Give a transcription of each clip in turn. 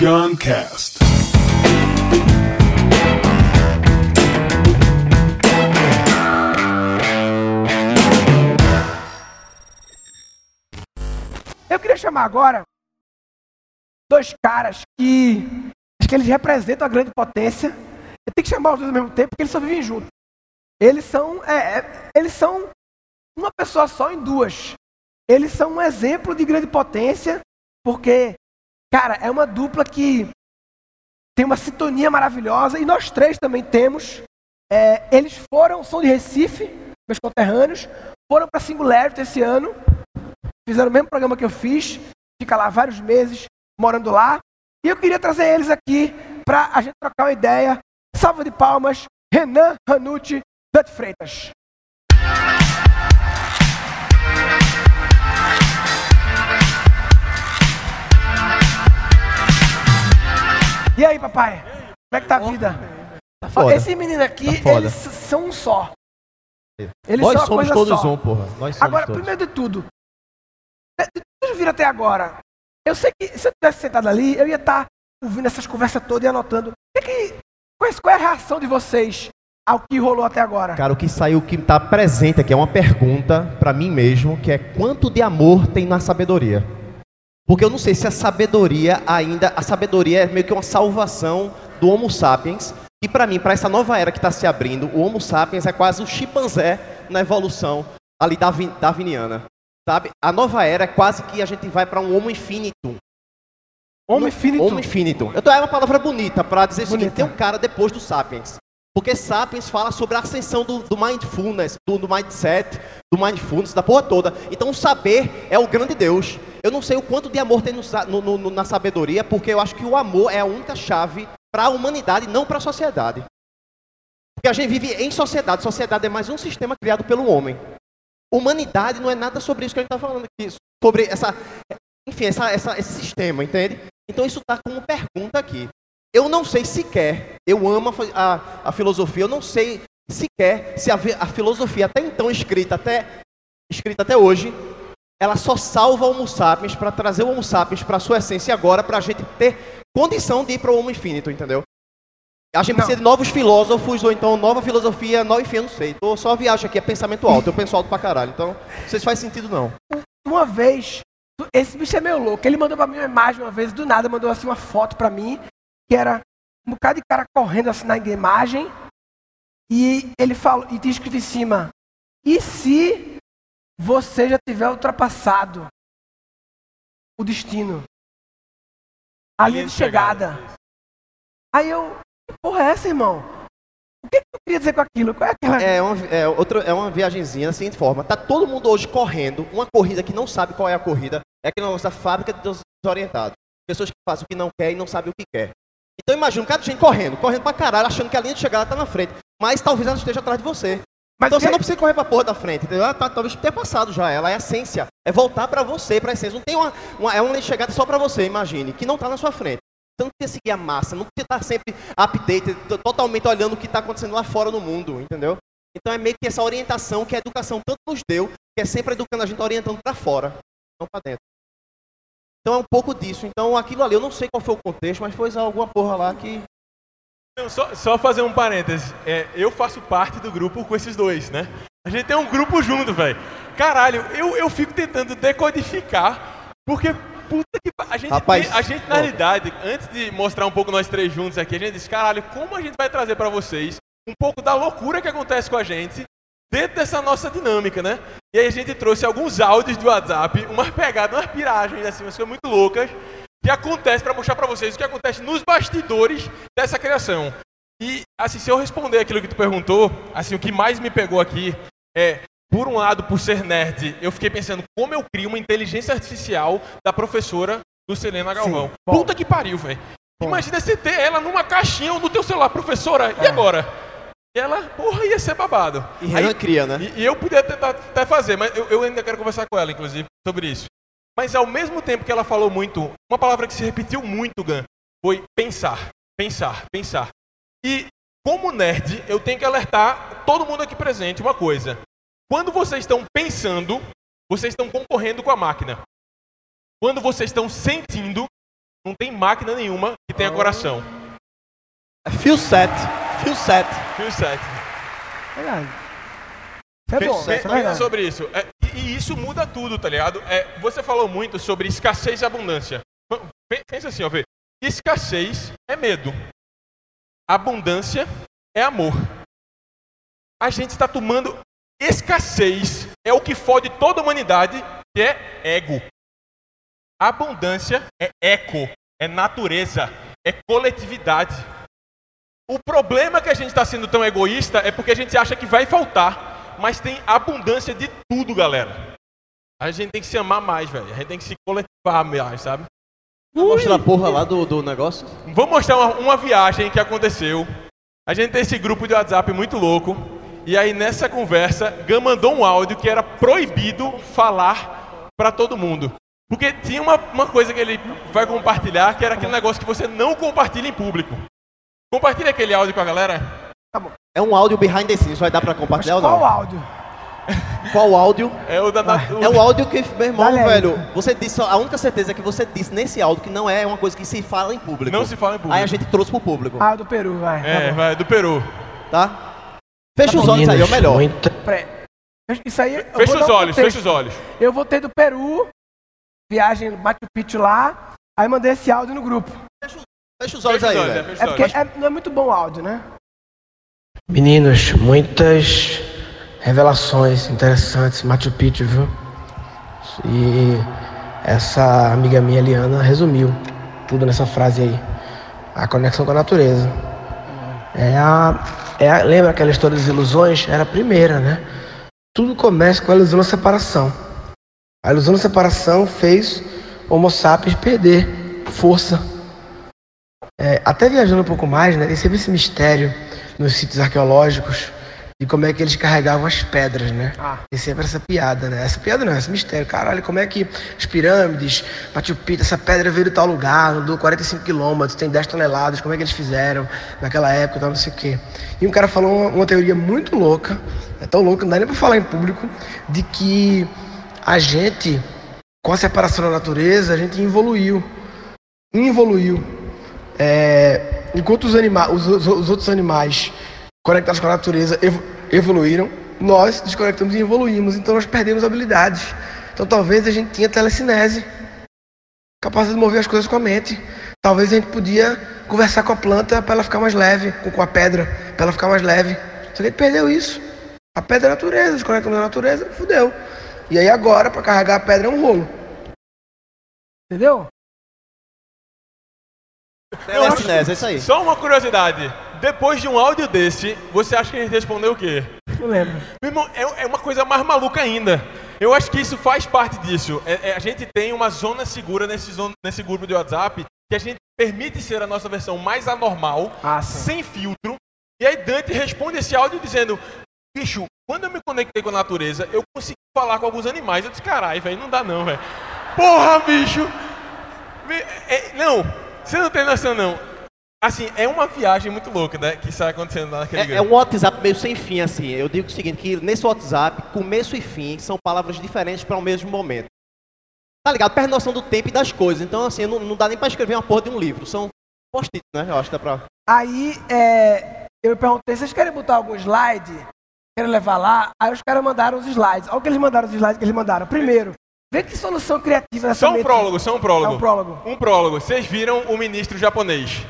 Guncast. Eu queria chamar agora dois caras que acho que eles representam a grande potência. Eu tenho que chamar os dois ao mesmo tempo porque eles só vivem juntos. Eles são, é, é, eles são uma pessoa só em duas. Eles são um exemplo de grande potência porque, cara, é uma dupla que tem uma sintonia maravilhosa e nós três também temos. É, eles foram, são de Recife, meus conterrâneos, foram para Singularity esse ano, fizeram o mesmo programa que eu fiz, fica lá vários meses morando lá. E eu queria trazer eles aqui para a gente trocar uma ideia. Salva de palmas, Renan Ranucci Dante Freitas. E aí, papai? Como é que tá a vida? Tá foda. Esse menino aqui, Tá eles são um só. Eles Nós somos todos só. um, porra. Agora, todos. primeiro de tudo, é, de tudo viram até agora. Eu sei que se eu tivesse sentado ali, eu ia estar ouvindo essas conversas todas e anotando. O que que- qual, é, a reação de vocês ao que rolou até agora? Cara, o que saiu, que está presente aqui é uma pergunta para mim mesmo, que é quanto de amor tem na sabedoria? Porque eu não sei se a sabedoria ainda, a sabedoria é meio que uma salvação do Homo sapiens. E para mim, para essa nova era que está se abrindo, o Homo sapiens é quase o chimpanzé na evolução ali darwin- darwiniana. Sabe? A nova era é quase que a gente vai para um Homo infinitum. Homem infinito. Homo infinitum. Eu tô, é uma palavra bonita para dizer o seguinte: Bonita. tem um cara depois do Sapiens. Porque Sapiens fala sobre a ascensão do, do mindfulness, do, do mindset, do mindfulness, da porra toda. Então o saber é o grande Deus. Eu não sei o quanto de amor tem no no- no- na sabedoria, porque eu acho que o amor é a única chave para a humanidade, não para a sociedade. Porque a gente vive em sociedade. Sociedade é mais um sistema criado pelo homem. Humanidade não é nada sobre isso que a gente está falando aqui. Sobre essa, enfim, essa, essa- esse sistema, entende? Então isso está como pergunta aqui. Eu não sei sequer, eu amo a, a- a filosofia, eu não sei sequer se a, a filosofia até então escrita, até, escrita até hoje, ela só salva o Homo sapiens para trazer o Homo sapiens para a sua essência agora, para a gente ter condição de ir para o Homo infinito, entendeu? A gente Não. precisa de novos filósofos, ou então nova filosofia, nova, enfim, eu não sei. Tô só viagem aqui, é pensamento alto, eu penso alto pra caralho. Então, não sei se faz sentido não. Uma vez, esse bicho é meio louco. Ele mandou pra mim uma imagem uma vez, do nada, mandou assim uma foto pra mim, que era um bocado de cara correndo assim na imagem. E ele falou, e tinha escrito em cima: E se você já tiver ultrapassado o destino? A linha de chegada. Aí eu, que porra é essa, irmão? O que, que eu queria dizer com aquilo? Qual é aquela. É uma, é, outra, é uma viagenzinha da seguinte forma. Tá todo mundo hoje correndo, uma corrida que não sabe qual é a corrida. É aquele negócio da fábrica de desorientados. Pessoas que fazem o que não quer e não sabem o que quer. Então imagina um cara de gente correndo, correndo pra caralho, achando que a linha de chegada tá na frente. Mas talvez ela esteja atrás de você. Mas então você que- não precisa correr pra porra da frente, entendeu? Ela tá- talvez tenha passado já. Ela é a essência. É voltar pra você, pra essência. Não tem uma, uma, é uma chegada só pra você, imagine, que não tá na sua frente. Você não precisa seguir a massa, não precisa estar sempre update, totalmente olhando o que está acontecendo lá fora no mundo, entendeu? Então é meio que essa orientação que a educação tanto nos deu, que é sempre educando a gente orientando para fora, não para dentro. Então é um pouco disso. Então aquilo ali, eu não sei qual foi o contexto, mas foi alguma porra lá que. Só, só fazer um parêntese. É, eu faço parte do grupo com esses dois, né? A gente tem um grupo junto, velho. Caralho, eu, eu fico tentando decodificar, porque puta que a gente Rapaz, a gente na realidade, antes de mostrar um pouco nós três juntos aqui, a gente disse, caralho, como a gente vai trazer pra vocês um pouco da loucura que acontece com a gente dentro dessa nossa dinâmica, né? E aí a gente trouxe alguns áudios do WhatsApp, umas pegadas, umas piragens assim, umas coisas muito loucas que acontece pra mostrar pra vocês o que acontece nos bastidores dessa criação. E assim, se eu responder aquilo que tu perguntou, assim, o que mais me pegou aqui é, por um lado, por ser nerd, eu fiquei pensando como eu crio uma inteligência artificial da professora do Selena Galvão. bom. Puta que pariu, velho. Imagina você ter ela numa caixinha ou no teu celular, professora, e agora? E ela, porra, ia ser babado. E Renan cria, né? E, e eu podia tentar até fazer, mas eu, eu ainda quero conversar com ela, inclusive, sobre isso. Mas ao mesmo tempo que ela falou muito, uma palavra que se repetiu muito, Gan, foi pensar, pensar, pensar. E como nerd, eu tenho que alertar todo mundo aqui presente uma coisa. Quando vocês estão pensando, vocês estão concorrendo com a máquina. Quando vocês estão sentindo, Não tem máquina nenhuma que tenha coração. É Fio 7. Fio 7. Fio 7. Verdade. Isso é bom, é Pensa verdade. sobre isso. É, e, isso muda tudo, tá ligado? É, você falou muito sobre escassez e abundância. Pensa assim, ó, vê. Escassez é medo. Abundância é amor. A gente está tomando escassez é o que fode toda a humanidade, que é ego. Abundância é eco, é natureza, é coletividade. O problema que a gente está sendo tão egoísta é porque a gente acha que vai faltar, mas tem abundância de tudo, galera. A gente tem que se amar mais, velho. A gente tem que se coletivar mais, sabe? Mostra a porra lá do, do negócio. Vou mostrar uma, uma viagem que aconteceu. A gente tem esse grupo de WhatsApp muito louco. E aí nessa conversa, Gam mandou um áudio que era proibido falar para todo mundo. Porque tinha uma, uma coisa que ele vai compartilhar, que era aquele negócio que você não compartilha em público. Compartilha aquele áudio com a galera. É um áudio behind the scenes. Vai dar pra Mas compartilhar ou qual não? áudio? Qual áudio? É o da É o áudio que, meu irmão, velho, você disse, a única certeza é que você disse nesse áudio que não é uma coisa que se fala em público. Não se fala em público. Aí a gente trouxe pro público, Ah, do Peru, vai. É, Tá vai, do Peru. tá? Fecha os olhos aí, é o melhor. Peraí. Isso aí. eu Fecha vou os um olhos, contexto. fecha os olhos. Eu voltei do Peru, viagem Machu Picchu lá, aí mandei esse áudio no grupo. Fecha os olhos Fecha aí, os olhos, é, velho. fecha os É porque é- não é muito bom o áudio, né? Meninos, muitas revelações interessantes, Machu Picchu, viu? E essa amiga minha, Liana, resumiu tudo nessa frase aí. A conexão com a natureza. É a, é a- lembra aquela história das ilusões? Era a primeira, né? Tudo começa com a ilusão da separação. A ilusão da separação fez Homo sapiens perder força. É, até viajando um pouco mais, né? Tem sempre esse mistério nos sítios arqueológicos de como é que eles carregavam as pedras, né? Ah. Tem sempre essa piada, né? Essa piada não, esse mistério. Caralho, como é que as pirâmides, Machu Picchu, essa pedra veio de tal lugar, andou 45 quilômetros, tem 10 toneladas, como é que eles fizeram naquela época, tal, não sei o quê. E um cara falou uma, uma teoria muito louca, é tão louca, não dá nem pra falar em público, de que a gente, com a separação da natureza, a gente evoluiu. Evoluiu. É, enquanto os, anima os, os- os outros animais conectados com a natureza evo- evoluíram, nós desconectamos e evoluímos, então nós perdemos habilidades. Então talvez a gente tinha telecinese, capacidade de mover as coisas com a mente. Talvez a gente podia conversar com a planta para ela ficar mais leve, com a pedra para ela ficar mais leve. Só que a gente perdeu isso. A pedra é a natureza, desconectamos da natureza, fudeu. E aí agora, para carregar a pedra é um rolo. Entendeu? Telecinese, é isso aí. Só uma curiosidade. Depois de um áudio desse, você acha que a gente respondeu o quê? Não lembro. Meu irmão, é, é uma coisa mais maluca ainda. Eu acho que isso faz parte disso. É- é- a gente tem uma zona segura nesse, zon- nesse grupo de WhatsApp que a gente permite ser a nossa versão mais anormal, Ah, sem filtro. E aí Dante responde esse áudio dizendo: Bicho, quando eu me conectei com a natureza, eu consegui falar com alguns animais. Eu disse: Caralho, velho, não dá não, velho. Porra, bicho! Me- é- não, você não tem noção, não. Assim, é uma viagem muito louca, né? Que está acontecendo lá naquele É, é grupo. um WhatsApp meio sem fim, assim. Eu digo o seguinte, que nesse WhatsApp, começo e fim são palavras diferentes para o mesmo momento. Tá ligado? Perde noção do tempo e das coisas. Então, assim, não, não dá nem para escrever uma porra de um livro. São post-it, né? Eu acho que dá pra... Aí é, eu perguntei, vocês querem botar algum slide? Querem levar lá? Aí os caras mandaram os slides. Olha o que eles mandaram, os slides que eles mandaram. Primeiro, vê que solução criativa essa Só um prólogo, só um prólogo. É um prólogo. Um prólogo. Vocês viram o ministro japonês.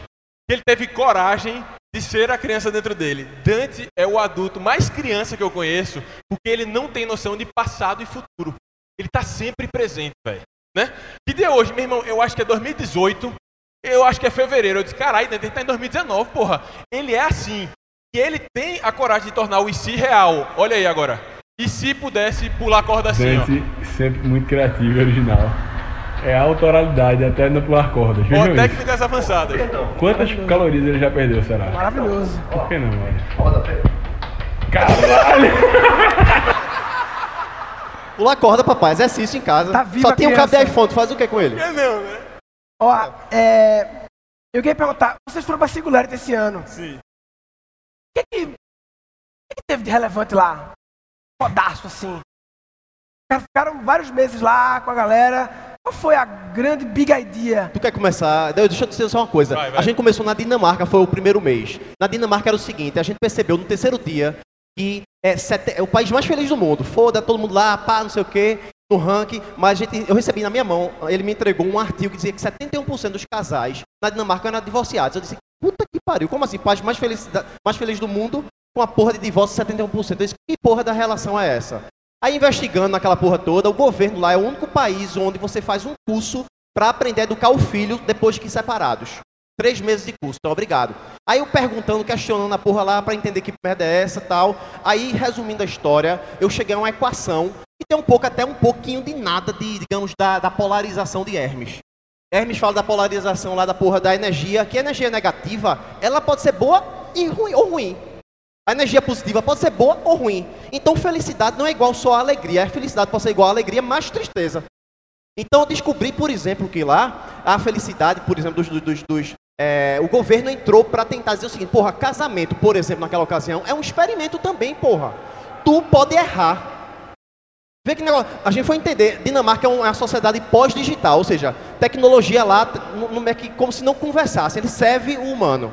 Ele teve coragem de ser a criança dentro dele. Dante é o adulto mais criança que eu conheço, porque ele não tem noção de passado e futuro. Ele está sempre presente, velho. Né? Que dia é hoje, meu irmão? Eu acho que é 2018. Eu acho que é fevereiro. Eu disse, caralho, Dante está em 2019, porra. Ele é assim. E ele tem a coragem de tornar o IC real. Olha aí agora. E se pudesse pular a corda assim, ó. Sempre muito criativo e original. É autoralidade, até no pular cordas. Vejam isso. técnicas avançadas. Quantas calorias ele já perdeu, será? Maravilhoso. Por que não, mano? Caralho! Pular corda, papai. Exercício em casa. Tá Só tem um a cabo de iPhone. Tu faz o que com ele? É não, né? Ó, é, eu queria perguntar, vocês foram pra Singularity esse ano. Sim. O que, que, o que que teve de relevante lá? Podaço, assim. Cara, Ficaram vários meses lá com a galera. Qual foi a grande big idea? Tu quer começar? Deixa eu te dizer só uma coisa. Vai, vai. A gente começou na Dinamarca, foi o primeiro mês. Na Dinamarca era o seguinte, a gente percebeu no terceiro dia que é, sete- é o país mais feliz do mundo. Foda, todo mundo lá, pá, não sei o quê, no ranking. Mas a gente, eu recebi na minha mão, ele me entregou um artigo que dizia que 71% dos casais na Dinamarca eram divorciados. Eu disse, puta que pariu, como assim? País mais feliz, mais feliz do mundo com a porra de divórcio 71%. Eu disse, que porra da relação é essa? Aí investigando naquela porra toda, o governo lá é o único país onde você faz um curso para aprender a educar o filho depois de que separados. Três meses de curso, então obrigado. Aí eu perguntando, questionando a porra lá para entender que merda é essa tal. Aí, resumindo a história, eu cheguei a uma equação que tem um pouco, até um pouquinho de nada de, digamos, da, da polarização de Hermes. Hermes fala da polarização lá da porra da energia, que a energia negativa, ela pode ser boa e ruim, ou ruim. A energia positiva pode ser boa ou ruim. Então, felicidade não é igual só a alegria. A felicidade pode ser igual a alegria mais tristeza. Então, eu descobri, por exemplo, que lá a felicidade, por exemplo, dos. dos, dos- é, o governo entrou para tentar dizer o seguinte: porra, casamento, por exemplo, naquela ocasião, é um experimento também, porra. Tu pode errar. Vê que negócio. A gente foi entender. Dinamarca é uma, é uma sociedade pós-digital, ou seja, tecnologia lá é que, como se não conversasse. Ele serve o humano.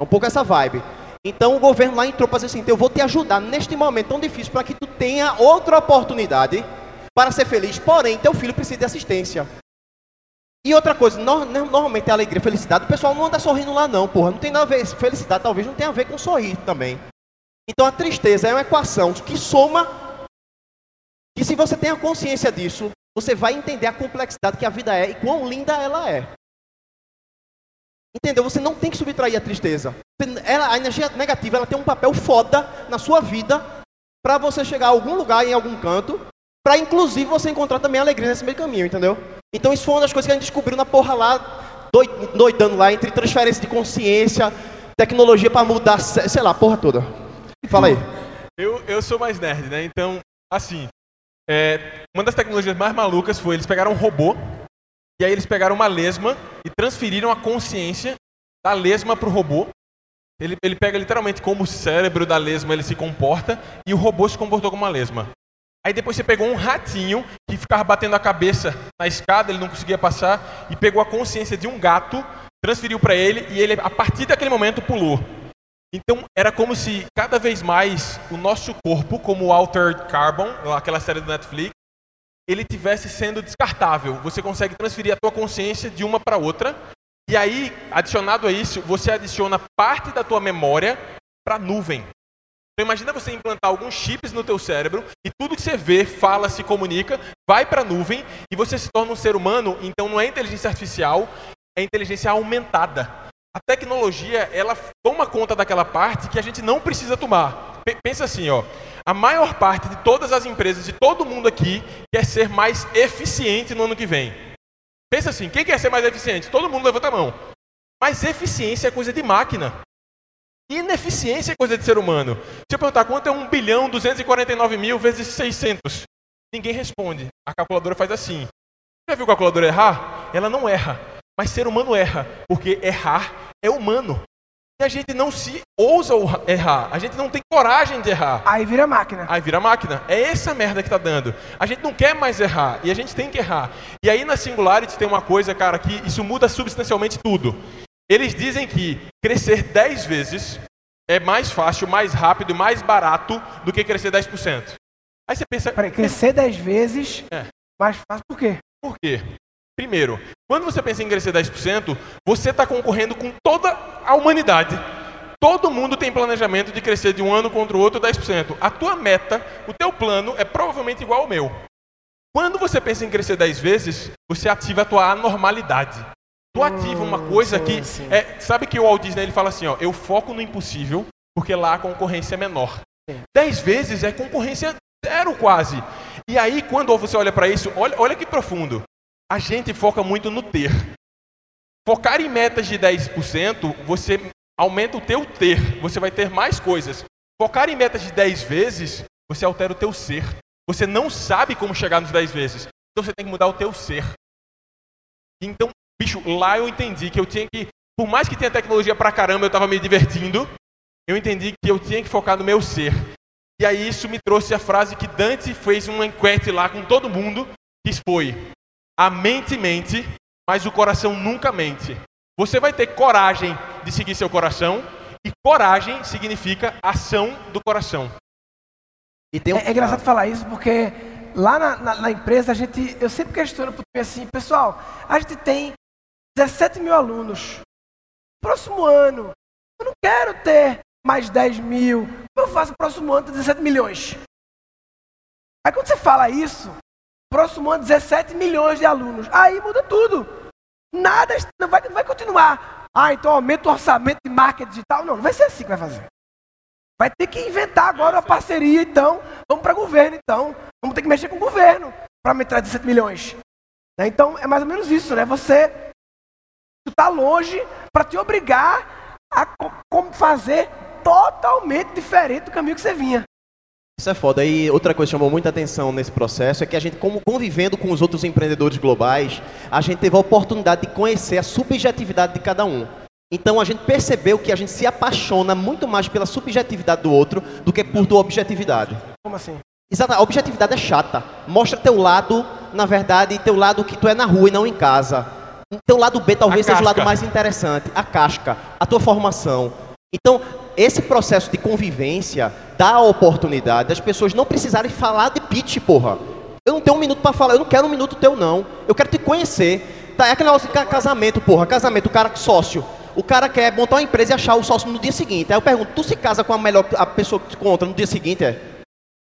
É um pouco essa vibe. Então o governo lá entrou para dizer assim: eu vou te ajudar neste momento tão difícil para que tu tenha outra oportunidade para ser feliz. Porém, teu filho precisa de assistência. E outra coisa, no- no- normalmente a alegria, a felicidade, o pessoal não anda sorrindo lá não, porra. Não tem nada a ver, felicidade talvez não tenha a ver com sorrir também. Então a tristeza é uma equação que soma, que se você tem a consciência disso, você vai entender a complexidade que a vida é e quão linda ela é. Entendeu? Você não tem que subtrair a tristeza. Ela- a energia negativa ela tem um papel foda na sua vida para você chegar a algum lugar, em algum canto, para inclusive você encontrar também alegria nesse meio caminho, entendeu? Então isso foi uma das coisas que a gente descobriu na porra lá, doi- doidando lá, entre transferência de consciência, tecnologia para mudar, se- sei lá, porra toda. Fala aí. Eu, eu sou mais nerd, né? Então, assim, é, uma das tecnologias mais malucas foi eles pegaram um robô e aí eles pegaram uma lesma e transferiram a consciência da lesma para o robô. Ele, ele pega literalmente como o cérebro da lesma ele se comporta e o robô se comportou como uma lesma. Aí depois você pegou um ratinho que ficava batendo a cabeça na escada, ele não conseguia passar, e pegou a consciência de um gato, transferiu para ele e ele, a partir daquele momento, pulou. Então era como se cada vez mais o nosso corpo, como o Altered Carbon, aquela série do Netflix, ele tivesse sendo descartável. Você consegue transferir a tua consciência de uma para outra. E aí, adicionado a isso, você adiciona parte da tua memória para a nuvem. Então imagina você implantar alguns chips no teu cérebro e tudo que você vê, fala, se comunica, vai para a nuvem e você se torna um ser humano. Então não é inteligência artificial, é inteligência aumentada. A tecnologia, ela toma conta daquela parte que a gente não precisa tomar. Pensa assim, ó. A maior parte de todas as empresas, de todo mundo aqui, quer ser mais eficiente no ano que vem. Pensa assim, quem quer ser mais eficiente? Todo mundo levanta a mão. Mas eficiência é coisa de máquina. Ineficiência é coisa de ser humano. Se eu perguntar quanto é 1 bilhão 249 mil vezes 600, ninguém responde. A calculadora faz assim. Já viu a calculadora errar? Ela não erra. Mas ser humano erra, porque errar é humano. E a gente não se ousa errar. A gente não tem coragem de errar. Aí vira máquina. Aí vira máquina. É essa merda que tá dando. A gente não quer mais errar e a gente tem que errar. E aí na Singularity tem uma coisa, cara, que isso muda substancialmente tudo. Eles dizem que crescer 10 vezes é mais fácil, mais rápido e mais barato do que crescer 10%. Aí você pensa, Peraí, crescer 10 vezes, É. mais fácil por quê? por quê? Primeiro, quando você pensa em crescer 10%, você está concorrendo com toda a humanidade. Todo mundo tem planejamento de crescer de um ano contra o outro 10%. A tua meta, o teu plano é provavelmente igual ao meu. Quando você pensa em crescer 10 vezes, você ativa a tua anormalidade. Tu ativa uma coisa sim, que é, sabe que o Walt Disney ele fala assim, ó, eu foco no impossível porque lá a concorrência é menor. 10 vezes é concorrência zero quase. E aí quando você olha para isso, olha, olha que profundo. A gente foca muito no ter. Focar em metas de 10%, você aumenta o teu ter, você vai ter mais coisas. Focar em metas de 10 vezes, você altera o teu ser. Você não sabe como chegar nos 10 vezes. Então você tem que mudar o teu ser. Então, bicho, lá eu entendi que eu tinha que, por mais que tenha tecnologia pra caramba, eu tava me divertindo, eu entendi que eu tinha que focar no meu ser. E aí isso me trouxe a frase que Dante fez uma enquete lá com todo mundo, que foi: A mente mente, mas o coração nunca mente. Você vai ter coragem de seguir seu coração, e coragem significa ação do coração. E um... é, é, engraçado falar isso porque lá na, na, na, empresa a gente, eu sempre questiono para assim, pessoal, a gente tem 17 mil alunos. Próximo ano, eu não quero ter mais 10 mil. Eu faço próximo ano 17 milhões. Aí quando você fala isso, próximo ano 17 milhões de alunos. Aí muda tudo. Nada não vai, não vai continuar. Ah, então aumenta o orçamento de marketing digital. Não, não vai ser assim que vai fazer. Vai ter que inventar agora uma parceria, então. Vamos para governo, então. Vamos ter que mexer com o governo para aumentar 17 milhões. Né? Então, é mais ou menos isso, né? Você está longe para te obrigar a fazer totalmente diferente do caminho que você vinha. Isso é foda. E outra coisa que chamou muita atenção nesse processo é que a gente, como convivendo com os outros empreendedores globais, a gente teve a oportunidade de conhecer a subjetividade de cada um. Então a gente percebeu que a gente se apaixona muito mais pela subjetividade do outro do que por tua objetividade. Como assim? Exato, a objetividade é chata. Mostra teu lado, na verdade, teu lado que tu é na rua e não em casa. Teu lado B talvez seja o lado mais interessante, a casca, a tua formação. Então, esse processo de convivência dá a oportunidade das pessoas não precisarem falar de pitch, porra. Eu não tenho um minuto para falar, eu não quero um minuto teu, não. Eu quero te conhecer. Tá, é aquele negócio de casamento, porra. Casamento, o cara sócio. O cara quer montar uma empresa e achar o sócio no dia seguinte. Aí eu pergunto, tu se casa com a melhor a pessoa que te conta no dia seguinte? É?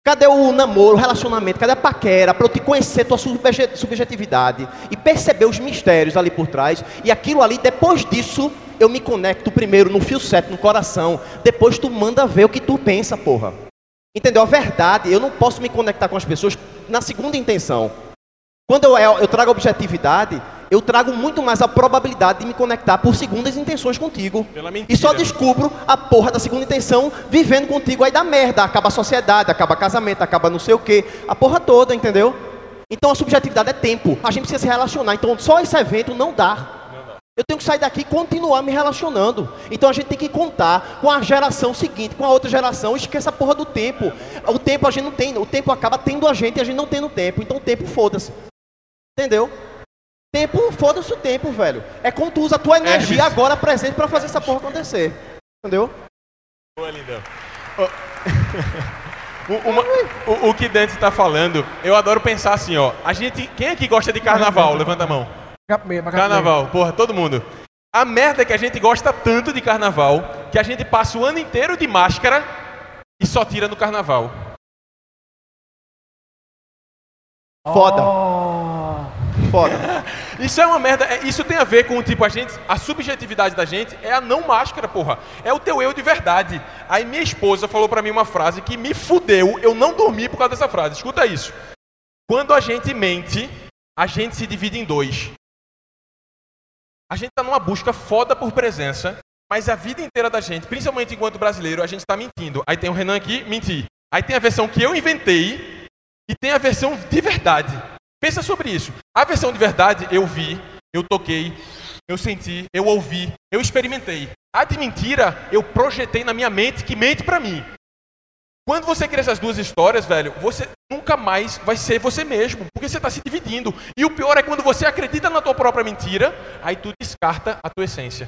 Cadê o namoro, o relacionamento? Cadê a paquera? Para eu te conhecer tua subjetividade e perceber os mistérios ali por trás. E aquilo ali, depois disso, eu me conecto primeiro no fio certo, no coração. Depois tu manda ver o que tu pensa, porra. Entendeu? A verdade, eu não posso me conectar com as pessoas na segunda intenção. Quando eu, eu trago objetividade, eu trago muito mais a probabilidade de me conectar por segundas intenções contigo. E só descubro a porra da segunda intenção vivendo contigo. Aí dá merda, acaba a sociedade, acaba casamento, acaba não sei o que, a porra toda, entendeu? Então a subjetividade é tempo. A gente precisa se relacionar. Então só esse evento não dá. Eu tenho que sair daqui e continuar me relacionando. Então a gente tem que contar com a geração seguinte, com a outra geração. Esqueça a porra do tempo. O tempo a gente não tem. O tempo acaba tendo a gente e a gente não tem no tempo. Então o tempo foda-se. Entendeu? Tempo, foda-se o tempo, velho. É como tu usa a tua é energia é agora presente para fazer essa porra acontecer. Entendeu? Boa, lindão. o, o, o, que Dante está falando, eu adoro pensar assim, ó. A gente, quem aqui gosta de carnaval? Levanta a mão. Carnaval, porra, todo mundo. A merda é que a gente gosta tanto de carnaval que a gente passa o ano inteiro de máscara e só tira no carnaval. Foda. Oh. Foda. Isso é uma merda. É, isso tem a ver com tipo a gente, a subjetividade da gente é a não máscara, porra. É o teu eu de verdade. Aí minha esposa falou para mim uma frase que me fudeu. Eu não dormi por causa dessa frase. Escuta isso. Quando a gente mente, a gente se divide em dois. A gente está numa busca foda por presença, mas a vida inteira da gente, principalmente enquanto brasileiro, a gente está mentindo. Aí tem o Renan aqui, mentir. Aí tem a versão que eu inventei e tem a versão de verdade. Pensa sobre isso. A versão de verdade eu vi, eu toquei, eu senti, eu ouvi, eu experimentei. A de mentira eu projetei na minha mente que mente para mim. Quando você cria essas duas histórias, velho, você nunca mais vai ser você mesmo, porque você está se dividindo. E o pior é quando você acredita na tua própria mentira, aí tu descarta a tua essência.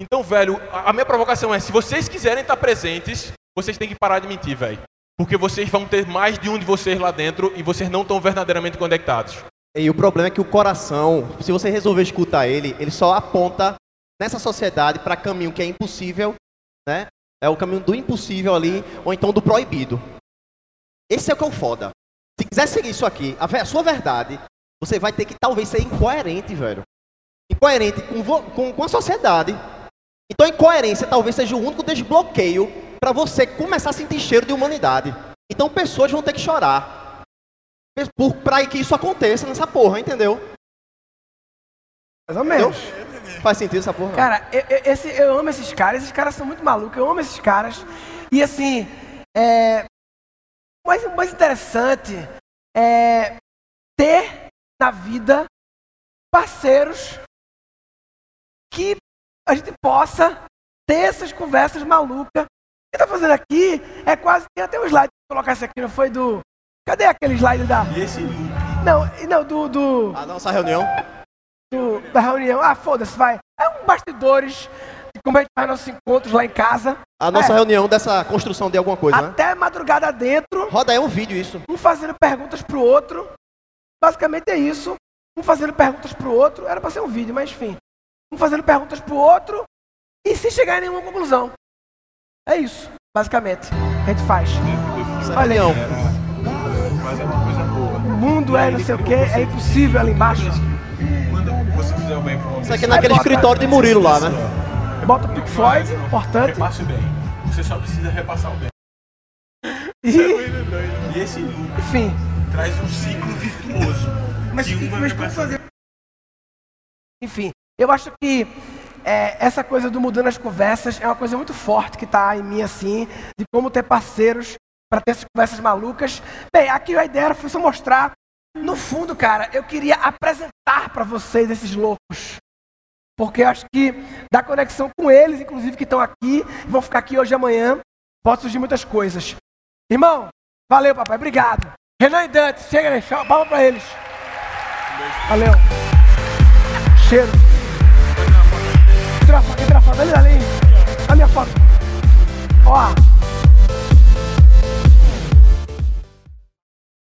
Então, velho, a minha provocação é: se vocês quiserem estar presentes, vocês têm que parar de mentir, velho. Porque vocês vão ter mais de um de vocês lá dentro e vocês não estão verdadeiramente conectados. E o problema é que o coração, se você resolver escutar ele, ele só aponta nessa sociedade para caminho que é impossível, né? É o caminho do impossível ali, ou então do proibido. Esse é o que é o foda. Se quiser seguir isso aqui, a, sua verdade, você vai ter que talvez ser incoerente, velho. Incoerente com, com, com a sociedade. Então incoerência talvez seja o único desbloqueio para você começar a sentir cheiro de humanidade. Então pessoas vão ter que chorar. Para que isso aconteça nessa porra, entendeu? Mais ou menos. Entendeu? Faz sentido essa porra? Cara, eu, esse, eu amo esses caras. Esses caras são muito malucos. Eu amo esses caras. E assim, é, o mais, mais interessante é ter na vida parceiros que a gente possa ter essas conversas malucas. O que está fazendo aqui é quase. Tem até um slide. Vou colocar esse aqui, não foi do. Cadê aquele slide da. E esse? Não, e não, do, do, A nossa reunião. Do- da reunião. Ah, foda-se, vai. É um bastidores de como a gente faz nossos encontros lá em casa. A nossa É, reunião dessa construção de alguma coisa, né? Até madrugada dentro, Roda aí um vídeo isso. um fazendo perguntas pro outro. Basicamente é isso. Um fazendo perguntas pro outro. Era pra ser um vídeo, mas enfim. Um fazendo perguntas pro outro e sem chegar em nenhuma conclusão. É isso, basicamente, a gente faz. Olha aí. é. O mundo é não sei o que, é impossível ali embaixo. Você fizer o bem pra uma Isso aqui é naquele escritório de Murilo lá, né? Bota o Pink Floyd, importante. Repasse o bem. Você só precisa repassar o bem. E, E esse loop enfim, traz um ciclo virtuoso. Mas, mas como fazer? Enfim, eu acho que é, essa coisa do mudando as conversas é uma coisa muito forte que está em mim, assim, de como ter parceiros para ter essas conversas malucas. Bem, aqui a ideia foi só mostrar. No fundo, cara, eu queria apresentar para vocês esses loucos. Porque eu acho que da conexão com eles, inclusive, que estão aqui, vão ficar aqui hoje e amanhã, pode surgir muitas coisas. Irmão, valeu, papai, obrigado. Renan e Dante, chega aí, palma para eles. Valeu. Cheiro. Tira a foto, tira a foto. Ali, ali. A minha foto. Ó.